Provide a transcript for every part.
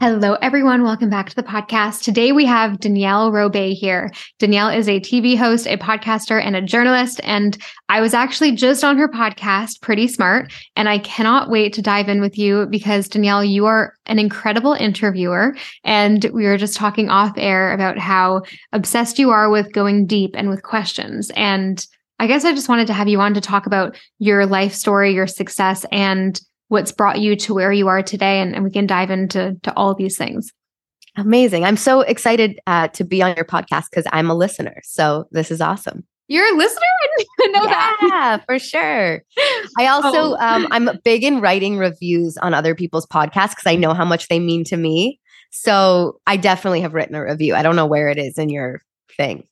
Hello, everyone. Welcome back to the podcast. Today we have Danielle Robay here. Danielle is a TV host, a podcaster, and a journalist. And I was actually just on her podcast, Pretty Smart. And I cannot wait to dive in with you because, Danielle, you are an incredible interviewer. And we were just talking off air about how obsessed you are with going deep and with questions. And I guess I just wanted to have you on to talk about your life story, your success, and what's brought you to where you are today and, and we can dive into to all these things. Amazing. I'm so excited uh, to be on your podcast because i'm a listener so this is awesome. You're a listener? I didn't even know yeah, that for sure. I also oh. um, i'm big in writing reviews on other people's podcasts because i know how much they mean to me. So i definitely have written a review. I don't know where it is in your thing.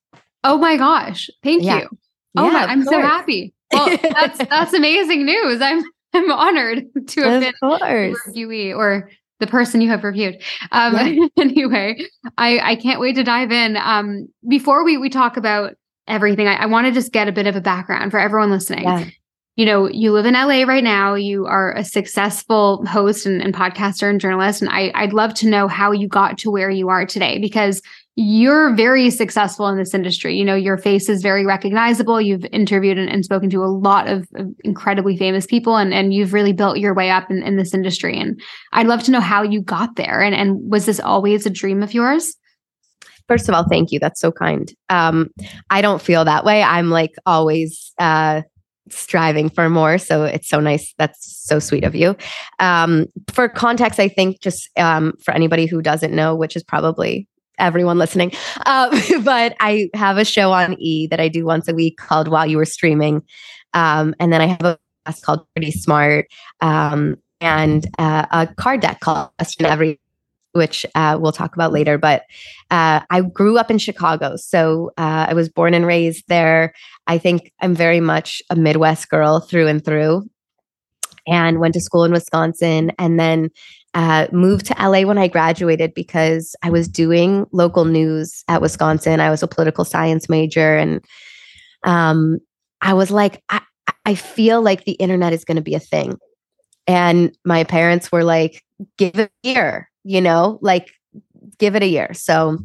Oh my gosh. Thank yeah. you. Oh yeah, my i'm so happy. Well that's that's amazing news. I'm I'm honored to have of been course. reviewee or the person you have reviewed. Um, yeah. anyway, I, I can't wait to dive in. Um, before we, we talk about everything, I, I want to just get a bit of a background for everyone listening. Yeah. You know, you live in LA right now. You are a successful host and, and podcaster and journalist. And I, I'd love to know how you got to where you are today because you're very successful in this industry. You know, your face is very recognizable. You've interviewed and, and spoken to a lot of, of, incredibly famous people, and, and you've really built your way up in, in this industry. And I'd love to know how you got there. And, and was this always a dream of yours? First of all, thank you. That's so kind. Um, I don't feel that way. I'm like always uh, striving for more. So it's so nice. That's so sweet of you. Um, for context, I think just um, for anybody who doesn't know, which is probably everyone listening. Um, but I have a show on E that I do once a week called While You Were Streaming. Um, and then I have a class called Pretty Smart um, and uh, a card deck called Question Every, which uh, we'll talk about later. But uh, I grew up in Chicago. So uh, I was born and raised there. I think I'm very much a Midwest girl through and through and went to school in Wisconsin and then uh, moved to LA when I graduated because I was doing local news at Wisconsin. I was a political science major, and um, I was like, I, I feel like the internet is going to be a thing. And my parents were like, give it a year, you know, like give it a year. So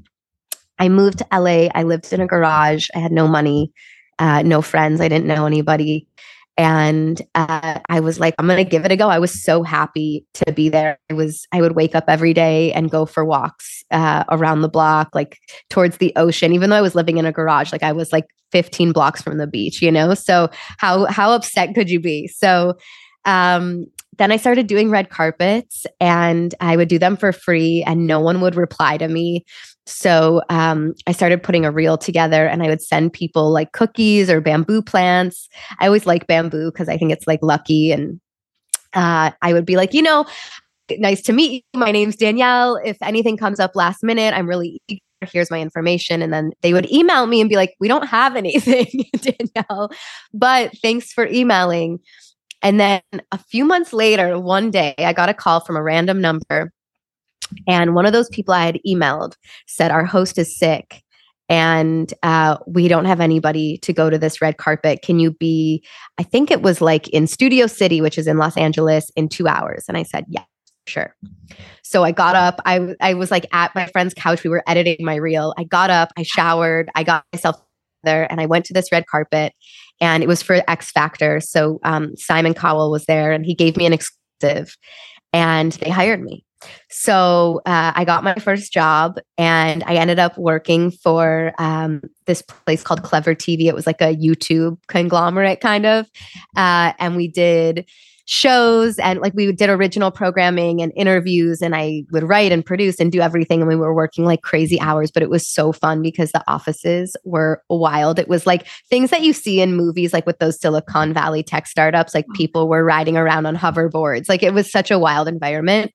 I moved to LA. I lived in a garage. I had no money, uh, no friends. I didn't know anybody. And uh, I was like, I'm to give it a go. I was so happy to be there. I was, I would wake up every day and go for walks uh, around the block, like towards the ocean, even though I was living in a garage, like I was like 15 blocks from the beach, you know? So how, how upset could you be? So, um, then I started doing red carpets and I would do them for free and no one would reply to me. So um, I started putting a reel together and I would send people like cookies or bamboo plants. I always like bamboo because I think it's like lucky. And uh, I would be like, you know, nice to meet you. My name's Danielle. If anything comes up last minute, I'm really eager. Here's my information. And then they would email me and be like, we don't have anything, Danielle, but thanks for emailing. And then a few months later, one day, I got a call from a random number and one of those people I had emailed said, Our host is sick and uh, we don't have anybody to go to this red carpet. Can you be, I think it was like in Studio City, which is in Los Angeles, in two hours? And I said, Yeah, sure. So I got up. I, I was like at my friend's couch. We were editing my reel. I got up, I showered, I got myself there, and I went to this red carpet. And it was for X Factor. So um, Simon Cowell was there and he gave me an exclusive and they hired me. So uh, I got my first job and I ended up working for um, this place called Clevver TV. It was like a YouTube conglomerate kind of. Uh, and we did shows and like we did original programming and interviews and I would write and produce and do everything and we were working like crazy hours but it was so fun because the offices were wild. It was like things that you see in movies like with those Silicon Valley tech startups like people were riding around on hoverboards. Like it was such a wild environment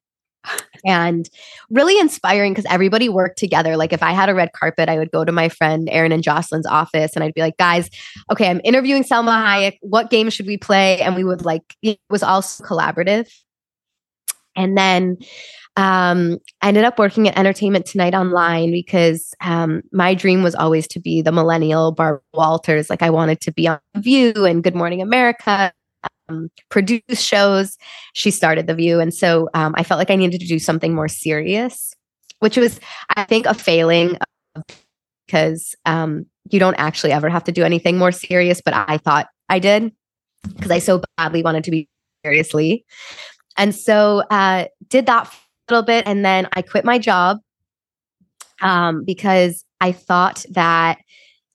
and really inspiring because everybody worked together. Like if I had a red carpet, I would go to my friend Aaron and Jocelyn's office and I'd be like, guys, okay, I'm interviewing Salma Hayek. What game should we play? And we would like, it was also collaborative. And then um, I ended up working at Entertainment Tonight Online because um, my dream was always to be the millennial Barbara Walters. Like I wanted to be on View and Good Morning America um, produce shows. She started The View. And so um, I felt like I needed to do something more serious, which was, I think, a failing because um, you don't actually ever have to do anything more serious. But I thought I did because I so badly wanted to be seriously. And so uh, did that a little bit. And then I quit my job um, because I thought that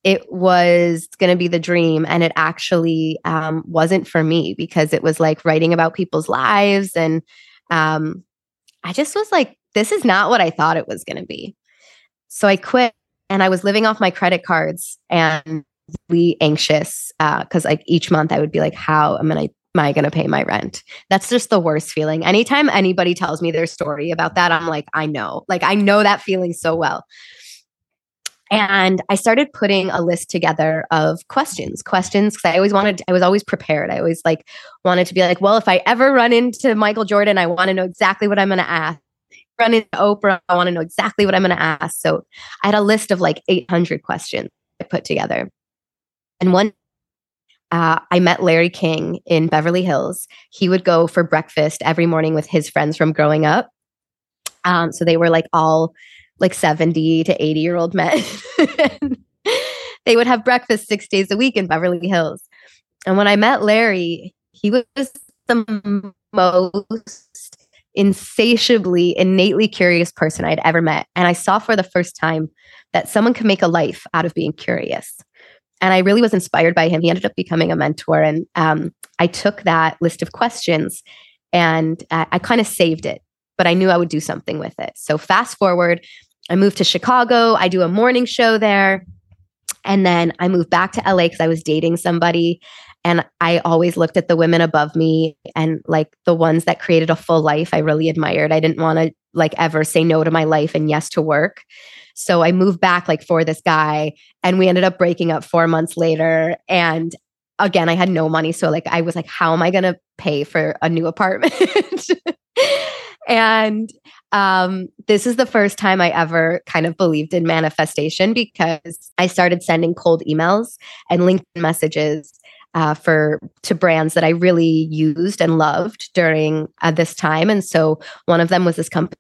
it was going to be the dream and it actually um, wasn't for me because it was like writing about people's lives and um, i just was like this is not what i thought it was going to be so i quit and i was living off my credit cards and really anxious because uh, like each month i would be like how am i am I going to pay my rent? That's just the worst feeling. Anytime anybody tells me their story about that, I'm like, I know, like, I know that feeling so well. And I started putting a list together of questions, questions, because I always wanted, I was always prepared. I always like wanted to be like, well, if I ever run into Michael Jordan, I want to know exactly what I'm going to ask. Run into Oprah, I want to know exactly what I'm going to ask. So I had a list of like 800 questions I put together. And one, uh, I met Larry King in Beverly Hills. He would go for breakfast every morning with his friends from growing up. Um, so they were like all like 70 to 80 year old men. they would have breakfast six days a week in Beverly Hills. And when I met Larry, he was the most insatiably, innately curious person I'd ever met. And I saw for the first time that someone could make a life out of being curious. And I really was inspired by him. He ended up becoming a mentor. And um, I took that list of questions and I, I kind of saved it, but I knew I would do something with it. So fast forward, I moved to Chicago. I do a morning show there. And then I moved back to LA because I was dating somebody. And I always looked at the women above me and like the ones that created a full life I really admired. I didn't want to like ever say no to my life and yes to work. So I moved back like for this guy and we ended up breaking up four months later. And again, I had no money. So like I was like, how am I going to pay for a new apartment? and um, this is the first time I ever kind of believed in manifestation because I started sending cold emails and LinkedIn messages uh, for to brands that I really used and loved during uh, this time. And so one of them was this company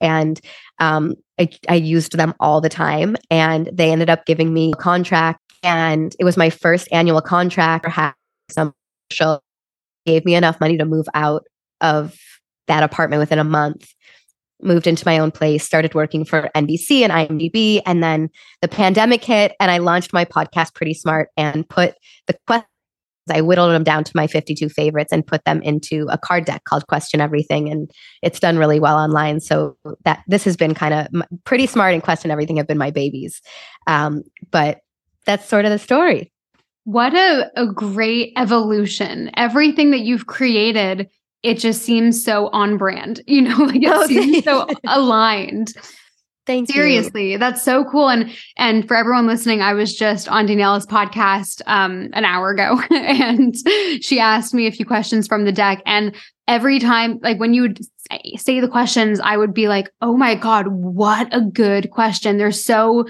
and um, I, I used them all the time. And they ended up giving me a contract, and it was my first annual contract. Had some show gave me enough money to move out of that apartment within a month moved into my own place, started working for NBC and IMDb. And then the pandemic hit and I launched my podcast, Pretty Smart, and put the questions, I whittled them down to my 52 favorites and put them into a card deck called Question Everything. And it's done really well online. So that this has been kind of pretty smart and Question Everything have been my babies. Um, but that's sort of the story. What a, a great evolution. Everything that you've created it just seems so on brand, you know, like it oh, seems so aligned. Thank you. Seriously, you. that's so cool. And and for everyone listening, I was just on Danielle's podcast um an hour ago and she asked me a few questions from the deck. And every time, like when you would say the questions, I would be like, oh my God, what a good question. They're so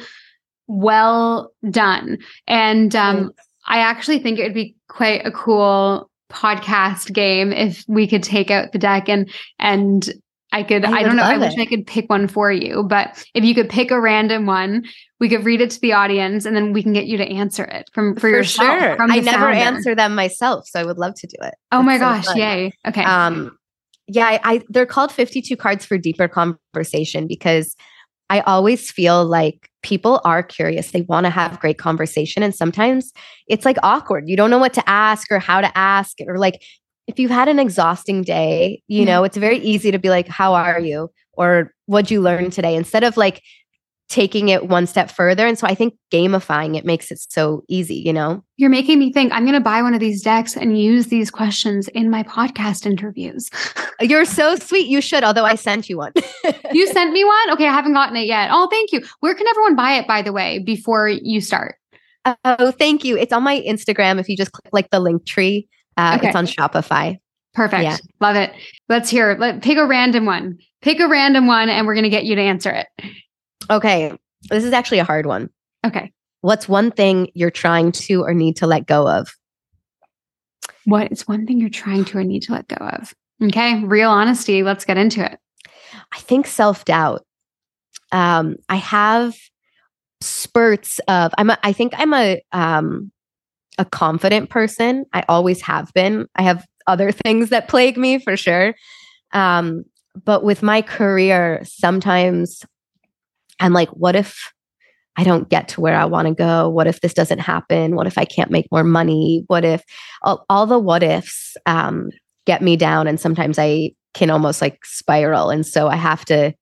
well done. And um I actually think it would be quite a cool podcast game if we could take out the deck and and I could I, I don't know I wish I could pick one for you but if you could pick a random one we could read it to the audience and then we can get you to answer it from for, for yourself sure. I never answer them myself so I would love to do it. Oh my gosh, so yay. Okay. Um yeah, I, I they're called 52 cards for deeper conversation because I always feel like people are curious. They want to have great conversation. And sometimes it's like awkward. You don't know what to ask or how to ask. Or like if you've had an exhausting day, you mm-hmm. know, it's very easy to be like, How are you? Or what'd you learn today? Instead of like taking it one step further. And so I think gamifying it makes it so easy, you know? You're making me think I'm going to buy one of these decks and use these questions in my podcast interviews. You're so sweet. You should, although I sent you one. you sent me one? Okay, I haven't gotten it yet. Oh, thank you. Where can everyone buy it, by the way, before you start? Oh, thank you. It's on my Instagram. If you just click like the link tree, uh, okay. it's on Shopify. Perfect. Yeah. Love it. Let's hear. Let pick a random one. Pick a random one and we're going to get you to answer it. Okay. This is actually a hard one. Okay. What's one thing you're trying to or need to let go of? What is one thing you're trying to or need to let go of? Okay. Real honesty. Let's get into it. I think self doubt. Um, I have spurts of I'm a, I think I'm a um a confident person. I always have been. I have other things that plague me for sure. Um, but with my career, sometimes I'm like, what if I don't get to where I want to go? What if this doesn't happen? What if I can't make more money? What if all, all the what ifs um, get me down? And sometimes I can almost like spiral. And so I have to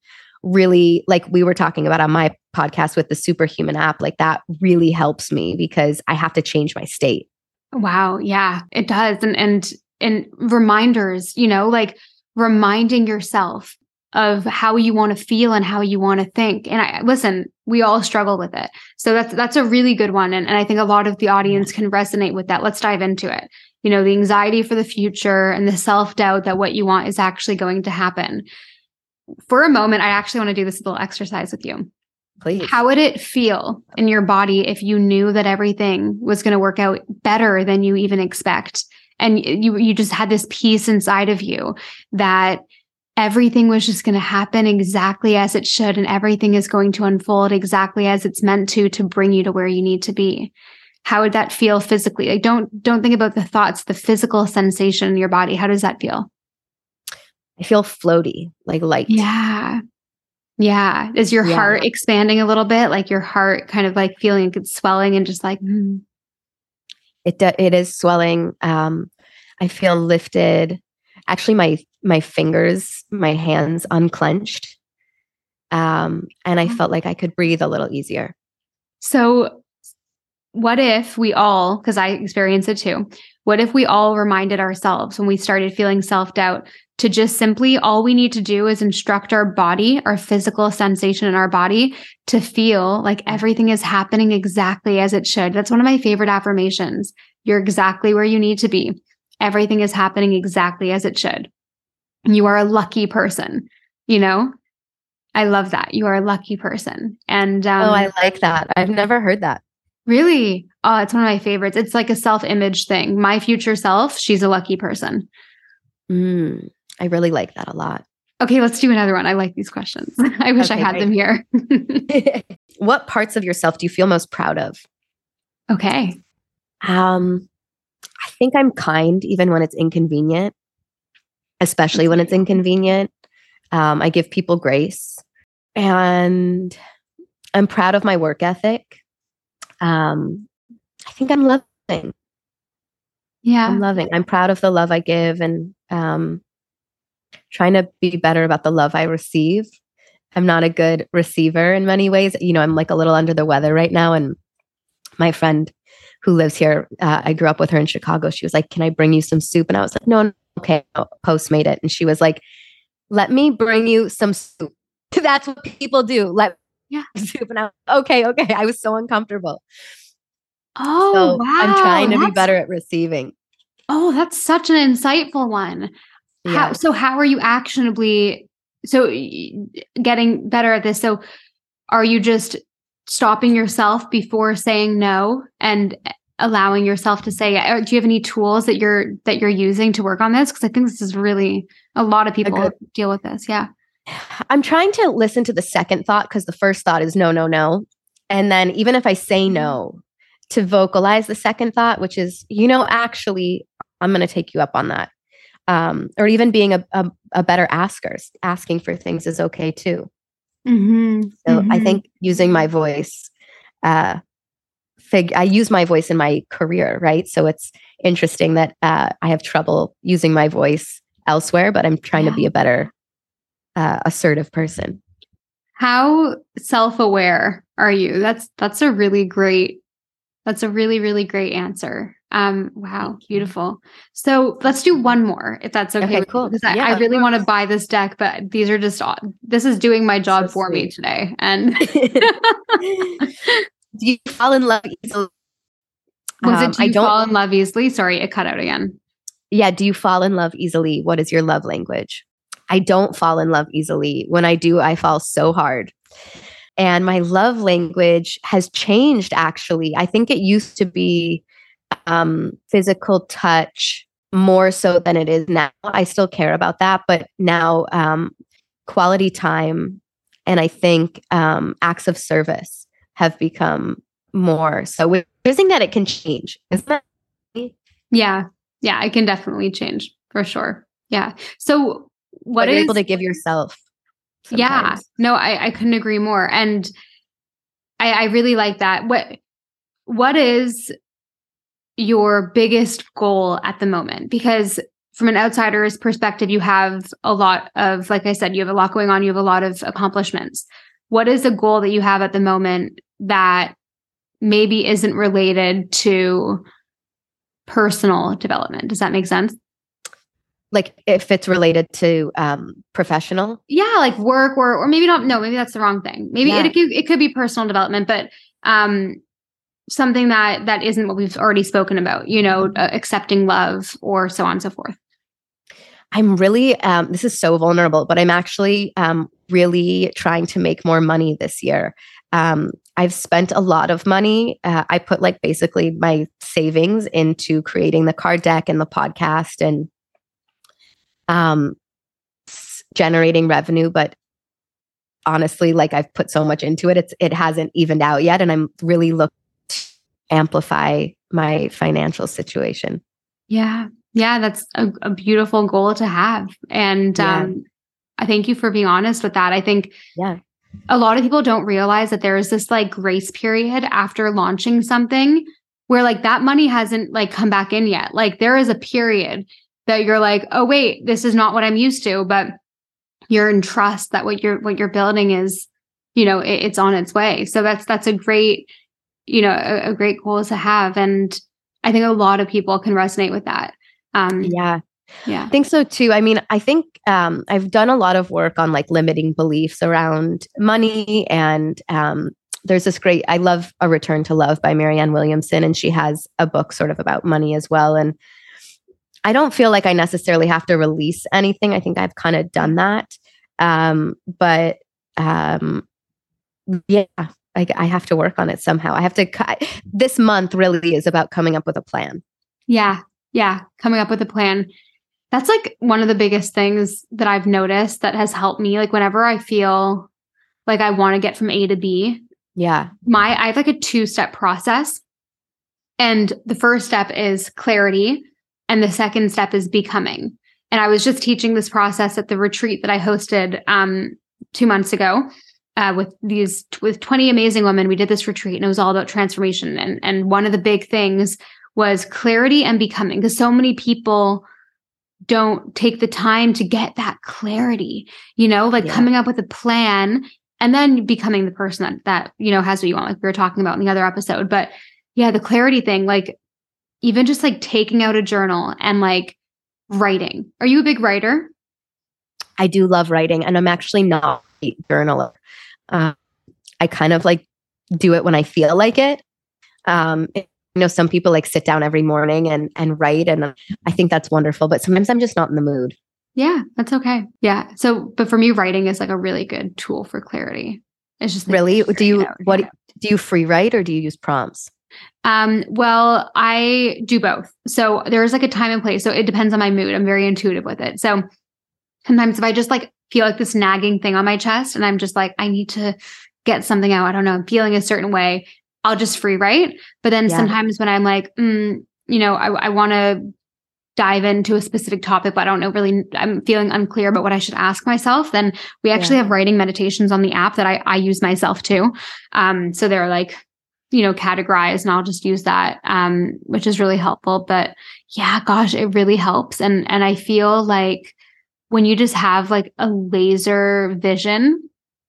really, like we were talking about on my podcast with the superhuman app, like that really helps me because I have to change my state. Wow. Yeah, it does. And, and, and reminders, you know, like reminding yourself of how you want to feel and how you want to think. And I listen, we all struggle with it. So that's that's a really good one. And, and I think a lot of the audience can resonate with that. Let's dive into it. You know, the anxiety for the future and the self-doubt that what you want is actually going to happen. For a moment, I actually want to do this little exercise with you. Please. How would it feel in your body if you knew that everything was going to work out better than you even expect? And you you just had this peace inside of you that everything was just going to happen exactly as it should and everything is going to unfold exactly as it's meant to to bring you to where you need to be. How would that feel physically? Like don't don't think about the thoughts the physical sensation in your body. How does that feel? I feel floaty like light. Yeah. Yeah. Is your yeah. heart expanding a little bit? Like your heart kind of like feeling like it's swelling and just like mm. it it is swelling. Um i feel lifted. Actually my my fingers, my hands unclenched. Um, and I mm-hmm. felt like I could breathe a little easier. So, what if we all, because I experienced it too, what if we all reminded ourselves when we started feeling self doubt to just simply all we need to do is instruct our body, our physical sensation in our body to feel like everything is happening exactly as it should? That's one of my favorite affirmations. You're exactly where you need to be. Everything is happening exactly as it should. You are a lucky person, you know? I love that. You are a lucky person. And um, oh, I like that. I've never heard that. Really? Oh, it's one of my favorites. It's like a self image thing. My future self, she's a lucky person. Mm, I really like that a lot. Okay, let's do another one. I like these questions. I wish okay, I had great. them here. what parts of yourself do you feel most proud of? Okay. Um, I think I'm kind even when it's inconvenient especially when it's inconvenient. Um, I give people grace and I'm proud of my work ethic. Um, I think I'm loving. Yeah. I'm loving. I'm proud of the love I give and um, trying to be better about the love I receive. I'm not a good receiver in many ways. You know, I'm like a little under the weather right now. And my friend who lives here, uh, I grew up with her in Chicago. She was like, Can I bring you some soup? And I was like, No, okay, post made it. And she was like, let me bring you some soup. That's what people do. Let yeah. soup. And I was, okay, okay. I was so uncomfortable. Oh, so wow. I'm trying to that's, be better at receiving. Oh, that's such an insightful one. Yeah. How, so how are you actionably so getting better at this? So are you just stopping yourself before saying no and allowing yourself to say or do you have any tools that you're that you're using to work on this because i think this is really a lot of people deal with this yeah i'm trying to listen to the second thought because the first thought is no no no and then even if i say mm-hmm. no to vocalize the second thought which is you know actually i'm going to take you up on that um, or even being a, a, a, better asker asking for things is okay too mm-hmm. so mm-hmm. i think using my voice uh, fig I use my voice in my career, right? So it's interesting that uh, I have trouble using my voice elsewhere, but I'm trying yeah. to be a better uh, assertive person. How self-aware are you? That's that's a really great that's a really really great answer. Um wow, beautiful. So, let's do one more if that's okay. okay cool. Because yeah, I, I really want to buy this deck, but these are just this is doing my job so for sweet. me today. And do you fall in love easily? Was um, it do you I don't, fall in love easily? Sorry, it cut out again. Yeah, do you fall in love easily? What is your love language? I don't fall in love easily. When I do, I fall so hard. And my love language has changed actually. I think it used to be um, physical touch more so than it is now. I still care about that, but now um, quality time and I think um, acts of service have become more. So we're using that it can change, isn't that? Yeah. Yeah, it can definitely change for sure. Yeah. So what is, able to give yourself. Sometimes. Yeah, no, I, I couldn't agree more. And I, I really like that. What what is your biggest goal at the moment? Because from an outsider's perspective, you have a lot of, like I said, you have a lot going on, you have a lot of accomplishments. What is a goal that you have at the moment that maybe isn't related to personal development? Does that make sense? like if it's related to um professional yeah like work or or maybe not no maybe that's the wrong thing maybe yeah. it, it, it could be personal development but um something that that isn't what we've already spoken about you know uh, accepting love or so on and so forth i'm really um this is so vulnerable but i'm actually um really trying to make more money this year um I've spent a lot of money. Uh, I put like basically my savings into creating the card deck and the podcast and um, generating revenue, but honestly, like I've put so much into it, it's it hasn't evened out yet, and I'm really looking to amplify my financial situation. Yeah, yeah, that's a, a beautiful goal to have, and yeah. um, I thank you for being honest with that. I think yeah. A lot of people don't realize that there is this like grace period after launching something where like that money hasn't like come back in yet. Like there is a period that you're like, oh wait, this is not what I'm used to, but you're in trust that what you're what you're building is, you know, it, it's on its way. So that's that's a great, you know, a, a, great goal to have, and I think a lot of people can resonate with that. Um, yeah, yeah, I think so too. I mean, I think um, I've done a lot of work on like limiting beliefs around money and um, there's this great i love a return to love by marianne williamson and she has a book sort of about money as well and I don't feel like I necessarily have to release anything. I think I've kind of done that. Um, but um, yeah, I, I, have to work on it somehow. I have to, this month really is about coming up with a plan. Yeah. Yeah. Coming up with a plan. That's like one of the biggest things that I've noticed that has helped me. Like whenever I feel like I want to get from A to B. Yeah. My, I have like a two step process. And the first step is clarity and the second step is becoming. And I was just teaching this process at the retreat that I hosted um, two months ago uh, with these with 20 amazing women. We did this retreat and it was all about transformation. And and one of the big things was clarity and becoming because so many people don't take the time to get that clarity, you know, like yeah. coming up with a plan and then becoming the person that that, you know, has what you want, like we were talking about in the other episode. But yeah, the clarity thing, like even just like taking out a journal and like writing. Are you a big writer? I do love writing, and I'm actually not a journaler. Uh, I kind of like do it when I feel like it. Um, you know, some people like sit down every morning and and write, and I think that's wonderful. But sometimes I'm just not in the mood. Yeah, that's okay. Yeah. So, but for me, writing is like a really good tool for clarity. It's just like really. Do you what? Do you free write or do you use prompts? Um, well, I do both. So there's like a time and place. So it depends on my mood. I'm very intuitive with it. So sometimes if I just like feel like this nagging thing on my chest and I'm just like, I need to get something out, I don't know, I'm feeling a certain way, I'll just free write. But then yeah. sometimes when I'm like, mm, you know, I, I want to dive into a specific topic, but I don't know really, I'm feeling unclear about what I should ask myself, then we actually yeah. have writing meditations on the app that I, I use myself too. Um, so they're like you know, categorized and I'll just use that, um, which is really helpful. But yeah, gosh, it really helps. And, and I feel like when you just have like a laser vision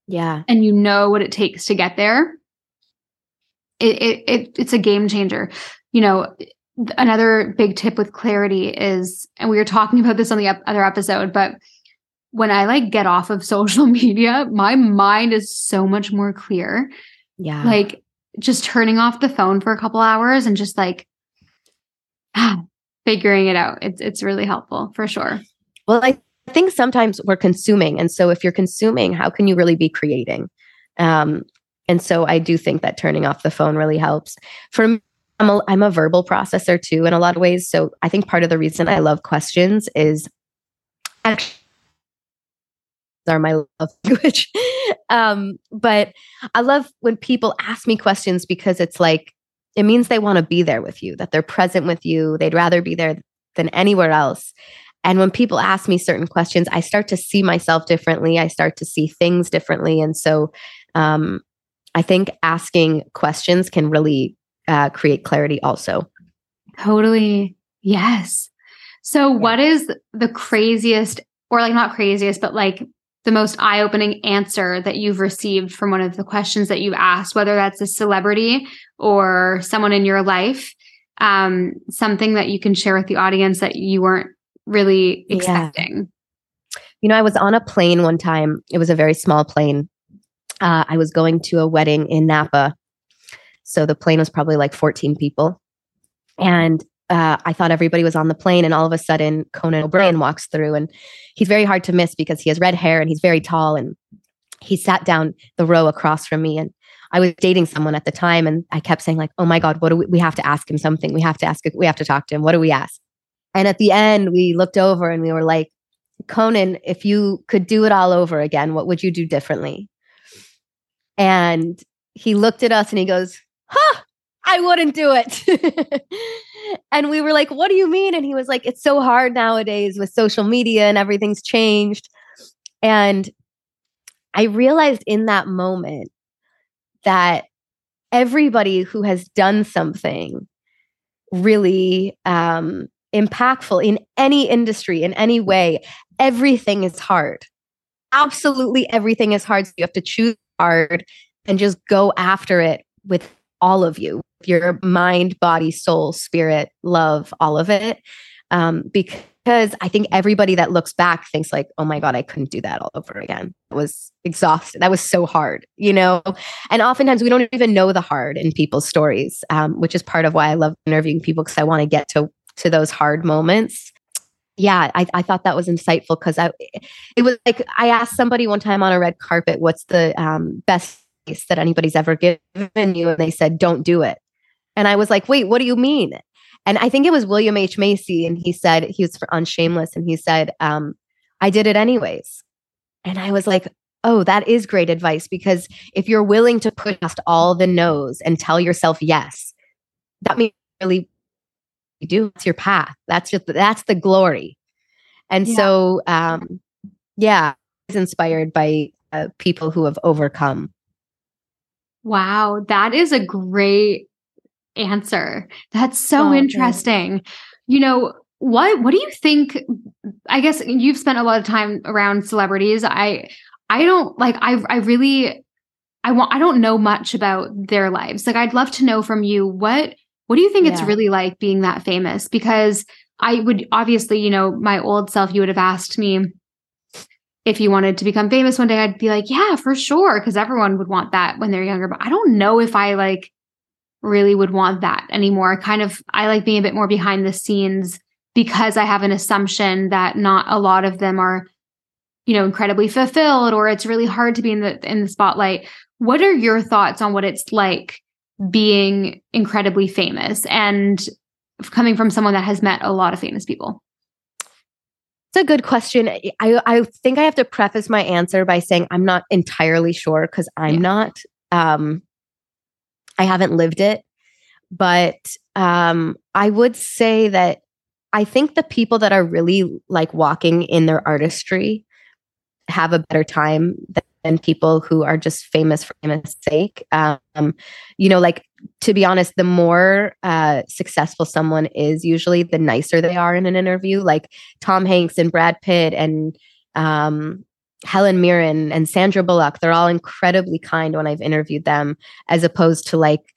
Yeah. And you know what it takes to get there. It, it, it it's a game changer. You know, another big tip with clarity is, and we were talking about this on the other episode, but when I like get off of social media, my mind is so much more clear. Yeah. Like just turning off the phone for a couple hours and just like ah, figuring it out. It's it's really helpful for sure. Well, I think sometimes we're consuming. And so if you're consuming, how can you really be creating? Um, and so I do think that turning off the phone really helps. For me, I'm a, I'm a verbal processor too in a lot of ways. So I think part of the reason I love questions is actually are my love language. um, but I love when people ask me questions because it's like it means they want to be there with you, that they're present with you. They'd rather be there than anywhere else. And when people ask me certain questions, I start to see myself differently. I start to see things differently. And so um, I think asking questions can really uh, create clarity also. Totally. Yes. So, yeah. what is the craziest, or like not craziest, but like the most eye opening answer that you've received from one of the questions that you've asked, whether that's a celebrity or someone in your life? Um, something that you can share with the audience that you weren't really expecting? Yeah. You know, I was on a plane one time. It was a very small plane. Uh, I was going to a wedding in Napa. So the plane was probably like 14 people. And uh, I thought everybody was on the plane, and all of a sudden, Conan O'Brien walks through, and he's very hard to miss because he has red hair and he's very tall. And he sat down the row across from me, and I was dating someone at the time, and I kept saying like, "Oh my God, what do we? We have to ask him something. We have to ask. We have to talk to him. What do we ask?" And at the end, we looked over and we were like, Conan, if you could do it all over again, what would you do differently? And he looked at us and he goes, Huh, I wouldn't do it. and we were like, What do you mean? And he was like, It's so hard nowadays with social media and everything's changed. And I realized in that moment that everybody who has done something really um, impactful in any industry, in any way, everything is hard. Absolutely everything is hard. So you have to choose hard and just go after it with all of you your mind, body, soul, spirit, love, all of it. Um, because I think everybody that looks back thinks like, oh my God, I couldn't do that all over again. It was exhausted. That was so hard, you know? And oftentimes we don't even know the hard in people's stories, um, which is part of why I love interviewing people because I want to get to to those hard moments yeah, I, I thought that was insightful because I it was like I asked somebody one time on a red carpet, what's the um, best advice that anybody's ever given you? And they said, don't do it. And I was like, wait, what do you mean? And I think it was William H. Macy, and he said he was on Shameless, and he said, um, I did it anyways. And I was like, oh, that is great advice because if you're willing to put past all the no's and tell yourself yes, that means really do. It's your path. That's just that's the glory. And yeah. so, um, yeah, I was inspired by uh, people who have overcome. Wow, that is a great answer. That's so oh, interesting. You know, what what do you think I guess you've spent a lot of time around celebrities. I I don't like I I really I want I don't know much about their lives. Like I'd love to know from you what what do you think yeah. it's really like being that famous? Because I would obviously, you know, my old self, you would have asked me if you wanted to become famous one day, I'd be like, yeah, for sure. Cause everyone would want that when they're younger. But I don't know if I like really would want that anymore. Kind of, I like being a bit more behind the scenes because I have an assumption that not a lot of them are, you know, incredibly fulfilled or it's really hard to be in the in the spotlight. What are your thoughts on what it's like being incredibly famous and coming from someone that has met a lot of famous people? It's a good question. I, I think I have to preface my answer by saying I'm not entirely sure because I'm yeah. not, um, I haven't lived it. But um, I would say that I think the people that are really like walking in their artistry have a better time and people who are just famous for famous sake. Um, you know, like to be honest, the more uh, successful someone is, usually the nicer they are in an interview. Like Tom Hanks and Brad Pitt and um, Helen Mirren and Sandra Bullock, they're all incredibly kind when I've interviewed them, as opposed to like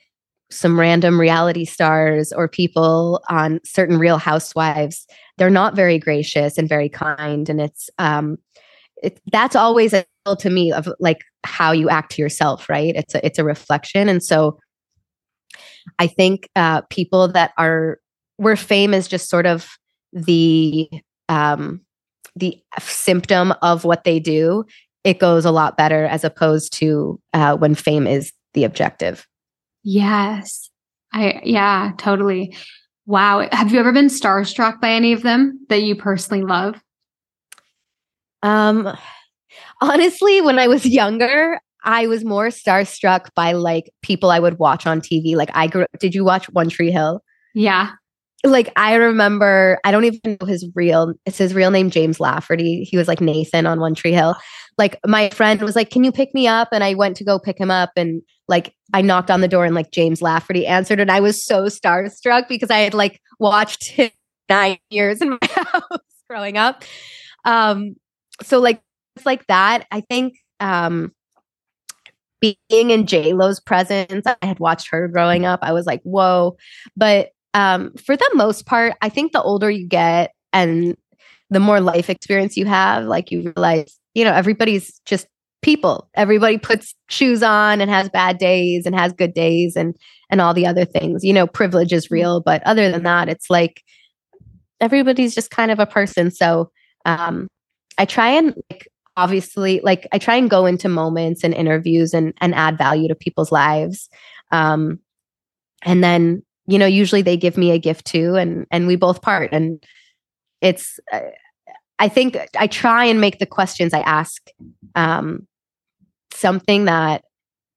some random reality stars or people on certain real housewives. They're not very gracious and very kind. And it's, um, it, that's always a to me of like how you act to yourself, right? It's a, it's a reflection. And so I think uh, people that are, where fame is just sort of the, um, the symptom of what they do, it goes a lot better as opposed to uh, when fame is the objective. Yes. I, yeah, totally. Wow. Have you ever been starstruck by any of them that you personally love? Um, honestly, when I was younger, I was more starstruck by like people I would watch on TV. Like I grew did you watch One Tree Hill? Yeah like I remember, I don't even know his real, it's his real name, James Lafferty. He was like Nathan on One Tree Hill. Like my friend was like, Can you pick me up? And I went to go pick him up. And like I knocked on the door and like James Lafferty answered. And I was so starstruck because I had like watched him nine years in my house growing up. Um, so like it's like that. I think um being in J Lo's presence, I had watched her growing up. I was like, whoa. But um, for the most part, I think the older you get and the more life experience you have, like you realize, you know, everybody's just people. Everybody puts shoes on and has bad days and has good days and and all the other things. You know, privilege is mm-hmm. real, but other than that, it's like everybody's just kind of a person. So um I try and like obviously like I try and go into moments and interviews and and add value to people's lives. Um and then you know usually they give me a gift too and and we both part and it's uh, i think i try and make the questions i ask um something that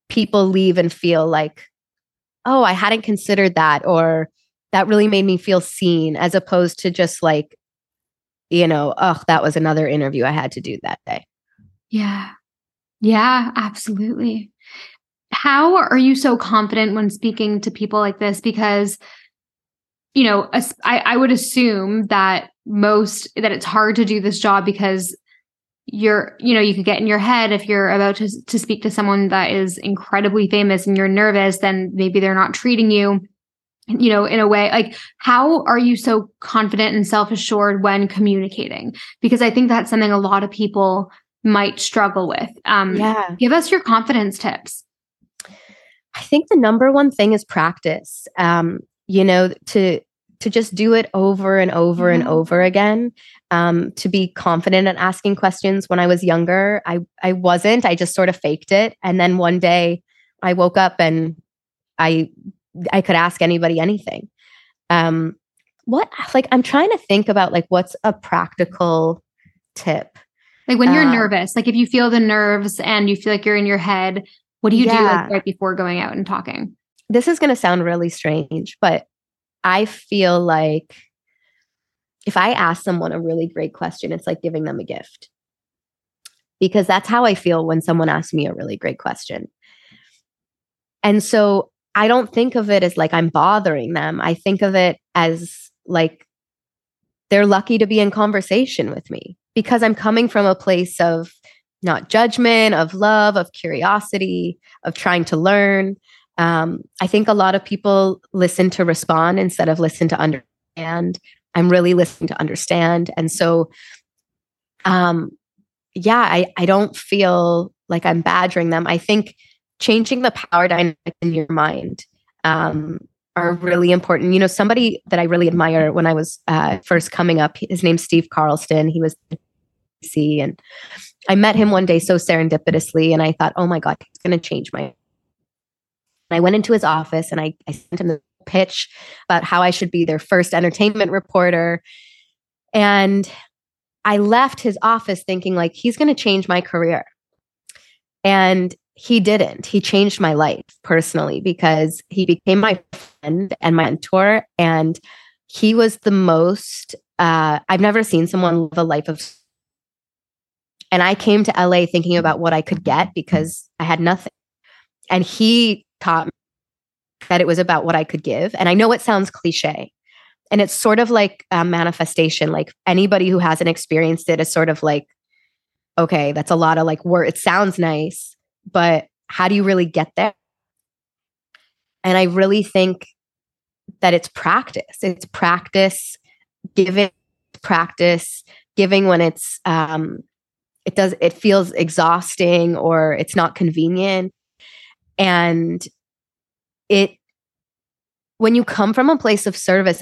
people leave and feel like oh i hadn't considered that or that really made me feel seen as opposed to just like you know oh that was another interview i had to do that day. Yeah. Yeah absolutely. How are you so confident when speaking to people like this? Because, you know, I, I would assume that most that it's hard to do this job because you're you know you could get in your head if you're about to, to speak to someone that is incredibly famous and you're nervous then maybe they're not treating you you know in a way like how are you so confident and self-assured when communicating because i think that's something a lot of people might struggle with um yeah give us your confidence tips I think the number one thing is practice. Um, you know, to to just do it over and over and over again. Um, to be confident at asking questions. When I was younger, I I wasn't. I just sort of faked it, and then one day I woke up and I I could ask anybody anything. Um, what like I'm trying to think about like what's a practical tip. Like when you're uh, nervous, like if you feel the nerves and you feel like you're in your head, what do you yeah. do like, right before going out and talking? This is going to sound really strange, but I feel like if I ask someone a really great question, it's like giving them a gift. Because that's how I feel when someone asks me a really great question. And so I don't think of it as like I'm bothering them. I think of it as like they're lucky to be in conversation with me because I'm coming from a place of not judgment, of love, of curiosity, of trying to learn. Um, I think a lot of people listen to respond instead of listen to understand. I'm really listening to understand. And so, um, yeah, I, I don't feel like I'm badgering them. I think changing the power dynamic in your mind um, are really important. You know, somebody that I really admire when I was uh, first coming up, his name's Steve Carlston. He was C and I met him one day so serendipitously, and I thought, oh my God, he's going to change my. And I went into his office and I, I sent him the pitch about how I should be their first entertainment reporter. And I left his office thinking, like, he's going to change my career. And he didn't. He changed my life personally because he became my friend and my mentor. And he was the most, uh, I've never seen someone live a life of and I came to LA thinking about what I could get because I had nothing. And he taught me that it was about what I could give. And I know it sounds cliche. And it's sort of like a manifestation. Like anybody who hasn't experienced it is sort of like, okay, that's a lot of like word. It sounds nice, but how do you really get there? And I really think that it's practice. It's practice, giving practice, giving when it's um it does it feels exhausting or it's not convenient. And it when you come from a place of service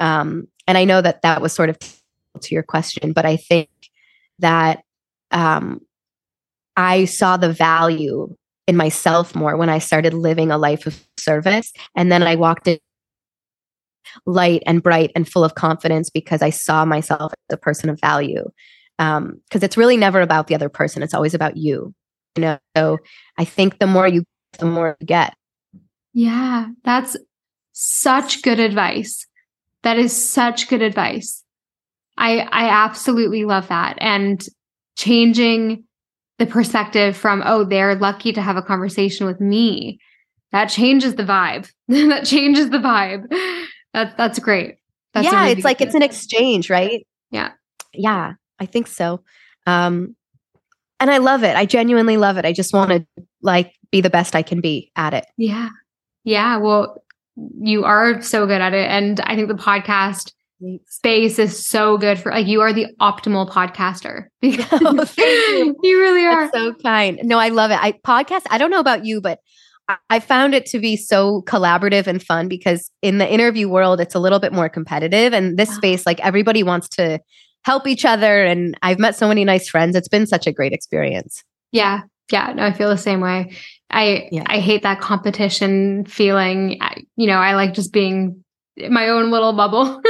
um and I know that that was sort of to your question, but I think that um, I saw the value in myself more when I started living a life of service. And then I walked in light and bright and full of confidence because I saw myself as a person of value. Because um, it's really never about the other person, it's always about you. You know, so I think the more you, the more you get. Yeah, that's such good advice. That is such good advice. I I absolutely love that. And changing the perspective from, oh, they're lucky to have a conversation with me. That changes the vibe. that changes the vibe. That that's great. That's yeah, really it's like it's an exchange, right? Yeah. Yeah, I think so. Um and I love it. I genuinely love it. I just want to like be the best I can be at it. Yeah. Yeah. Well, you are so good at it. And I think the podcast space is so good for like you are the optimal podcaster oh, you. you. really are That's so kind no i love it i podcast i don't know about you but I found it to be so collaborative and fun because in the interview world, it's a little bit more competitive. And this ah. space, like everybody wants to help each other. And I've met so many nice friends. It's been such a great experience. Yeah. Yeah. No, I feel the same way. I yeah. I hate that competition feeling. I, you know, I like just being my own little bubble.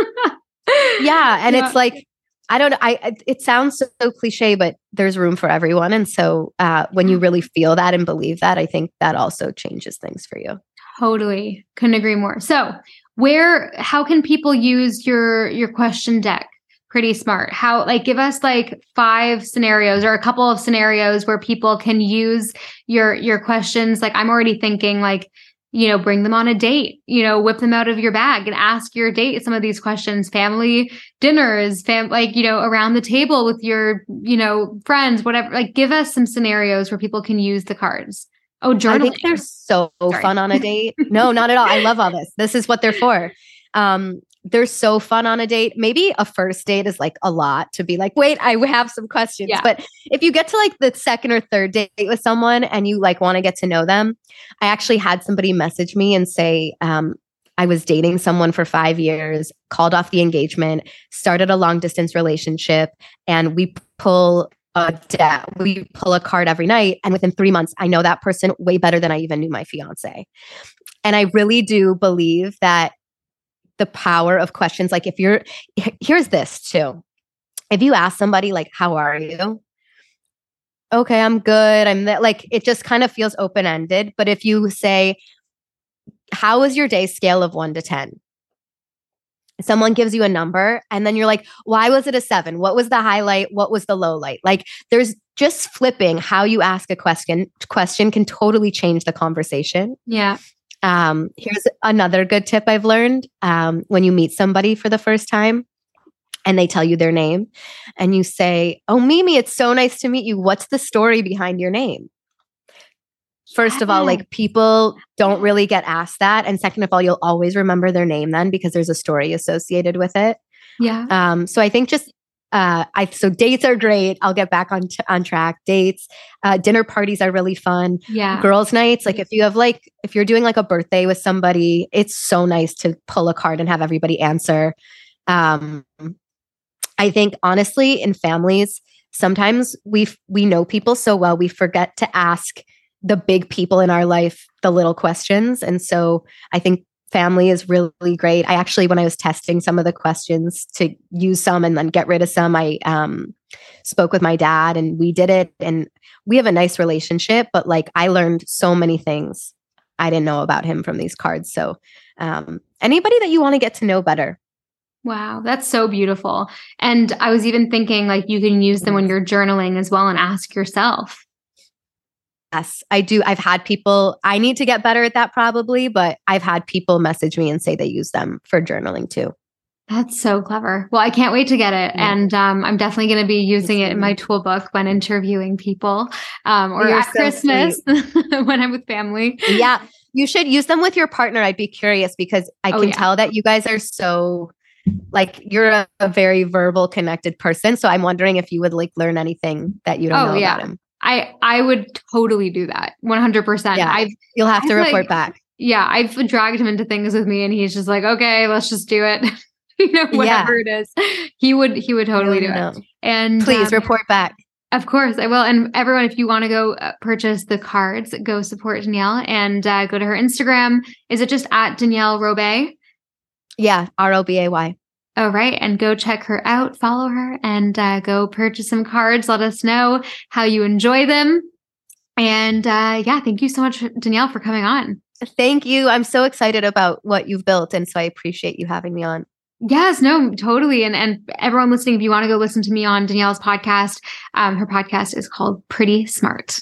Yeah and yeah. it's like i don't i it sounds so, so, cliche but there's room for everyone and so uh, when you really feel that and believe that i think that also changes things for you. Totally couldn't agree more. So where how can people use your your question deck? Pretty smart. How like give us like five scenarios or a couple of scenarios where people can use your your questions. Like i'm already thinking like you know, bring them on a date, you know, whip them out of your bag and ask your date some of these questions. Family dinners, fam like, you know, around the table with your, you know, friends, whatever. Like give us some scenarios where people can use the cards. Oh, journaling. I think they're so Sorry. fun on a date. No, not at all. I love all this. This is what they're for. Um, they're so fun on a date. Maybe a first date is like a lot to be like, wait, I have some questions. Yeah. But if you get to like the second or third date with someone and you like want to get to know them, I actually had somebody message me and say, um, I was dating someone for five years, called off the engagement, started a long distance relationship, and we pull a debt. We pull a card every night. And within three months, I know that person way better than I even knew my fiance. And I really do believe that the power of questions. Like if you're, here's this too. If you ask somebody like, how are you? Okay, I'm good. I'm like, it just kind of feels open ended. But if you say, how was your day scale of one to 10? Someone gives you a number and then you're like, why was it a seven? What was the highlight? What was the low light? Like there's just flipping how you ask a question question can totally change the conversation. Yeah. Um, here's another good tip I've learned um, when you meet somebody for the first time and they tell you their name and you say, Oh, Mimi, it's so nice to meet you. What's the story behind your name? First of all, like people don't really get asked that. And second of all, you'll always remember their name then because there's a story associated with it. Yeah. Um, so I think just uh, I so dates are great. I'll get back on t- on track. Dates, uh, dinner parties are really fun. Yeah, girls' nights. Like if you have like if you're doing like a birthday with somebody, it's so nice to pull a card and have everybody answer. Um, I think honestly, in families, sometimes we we know people so well we forget to ask the big people in our life the little questions, and so I think family is really great. I actually, when I was testing some of the questions to use some and then get rid of some, I um, spoke with my dad and we did it. And we have a nice relationship, but like I learned so many things I didn't know about him from these cards. So, um, anybody that you want to get to know better. Wow, that's so beautiful. And I was even thinking like you can use them when you're journaling as well and ask yourself Yes, I do. I've had people, I need to get better at that probably, but I've had people message me and say they use them for journaling too. That's so clever. Well, I can't wait to get it. Yeah. And um, I'm definitely going to be using it in my toolbook when interviewing people um, or You're at so Christmas when I'm with family. Yeah. You should use them with your partner. I'd be curious because I oh, can yeah. tell that you guys are so like you're a, a, very verbal connected person. So I'm wondering if you would like learn anything that you don't oh, know yeah. about him. I I would totally do that. 100%. Yeah. I've, You'll have to I've report like, back. Yeah, I've dragged him into things with me and he's just like, "Okay, let's just do it." you know, whatever yeah. it is. He would he would totally do know. it. And please um, report back. Of course, I will. And everyone, if you want to go uh, purchase the cards, go support Danielle and uh, go to her Instagram. Is it just at Danielle Robay? Yeah, R O B A Y. Oh, right. And go check her out, follow her, and uh, go purchase some cards. Let us know how you enjoy them. And uh, yeah, thank you so much, Danielle, for coming on. Thank you. I'm so excited about what you've built. And so I appreciate you having me on. Yes, no, totally. And and everyone listening, if you want to go listen to me on Danielle's podcast, um, her podcast is called Pretty Smart.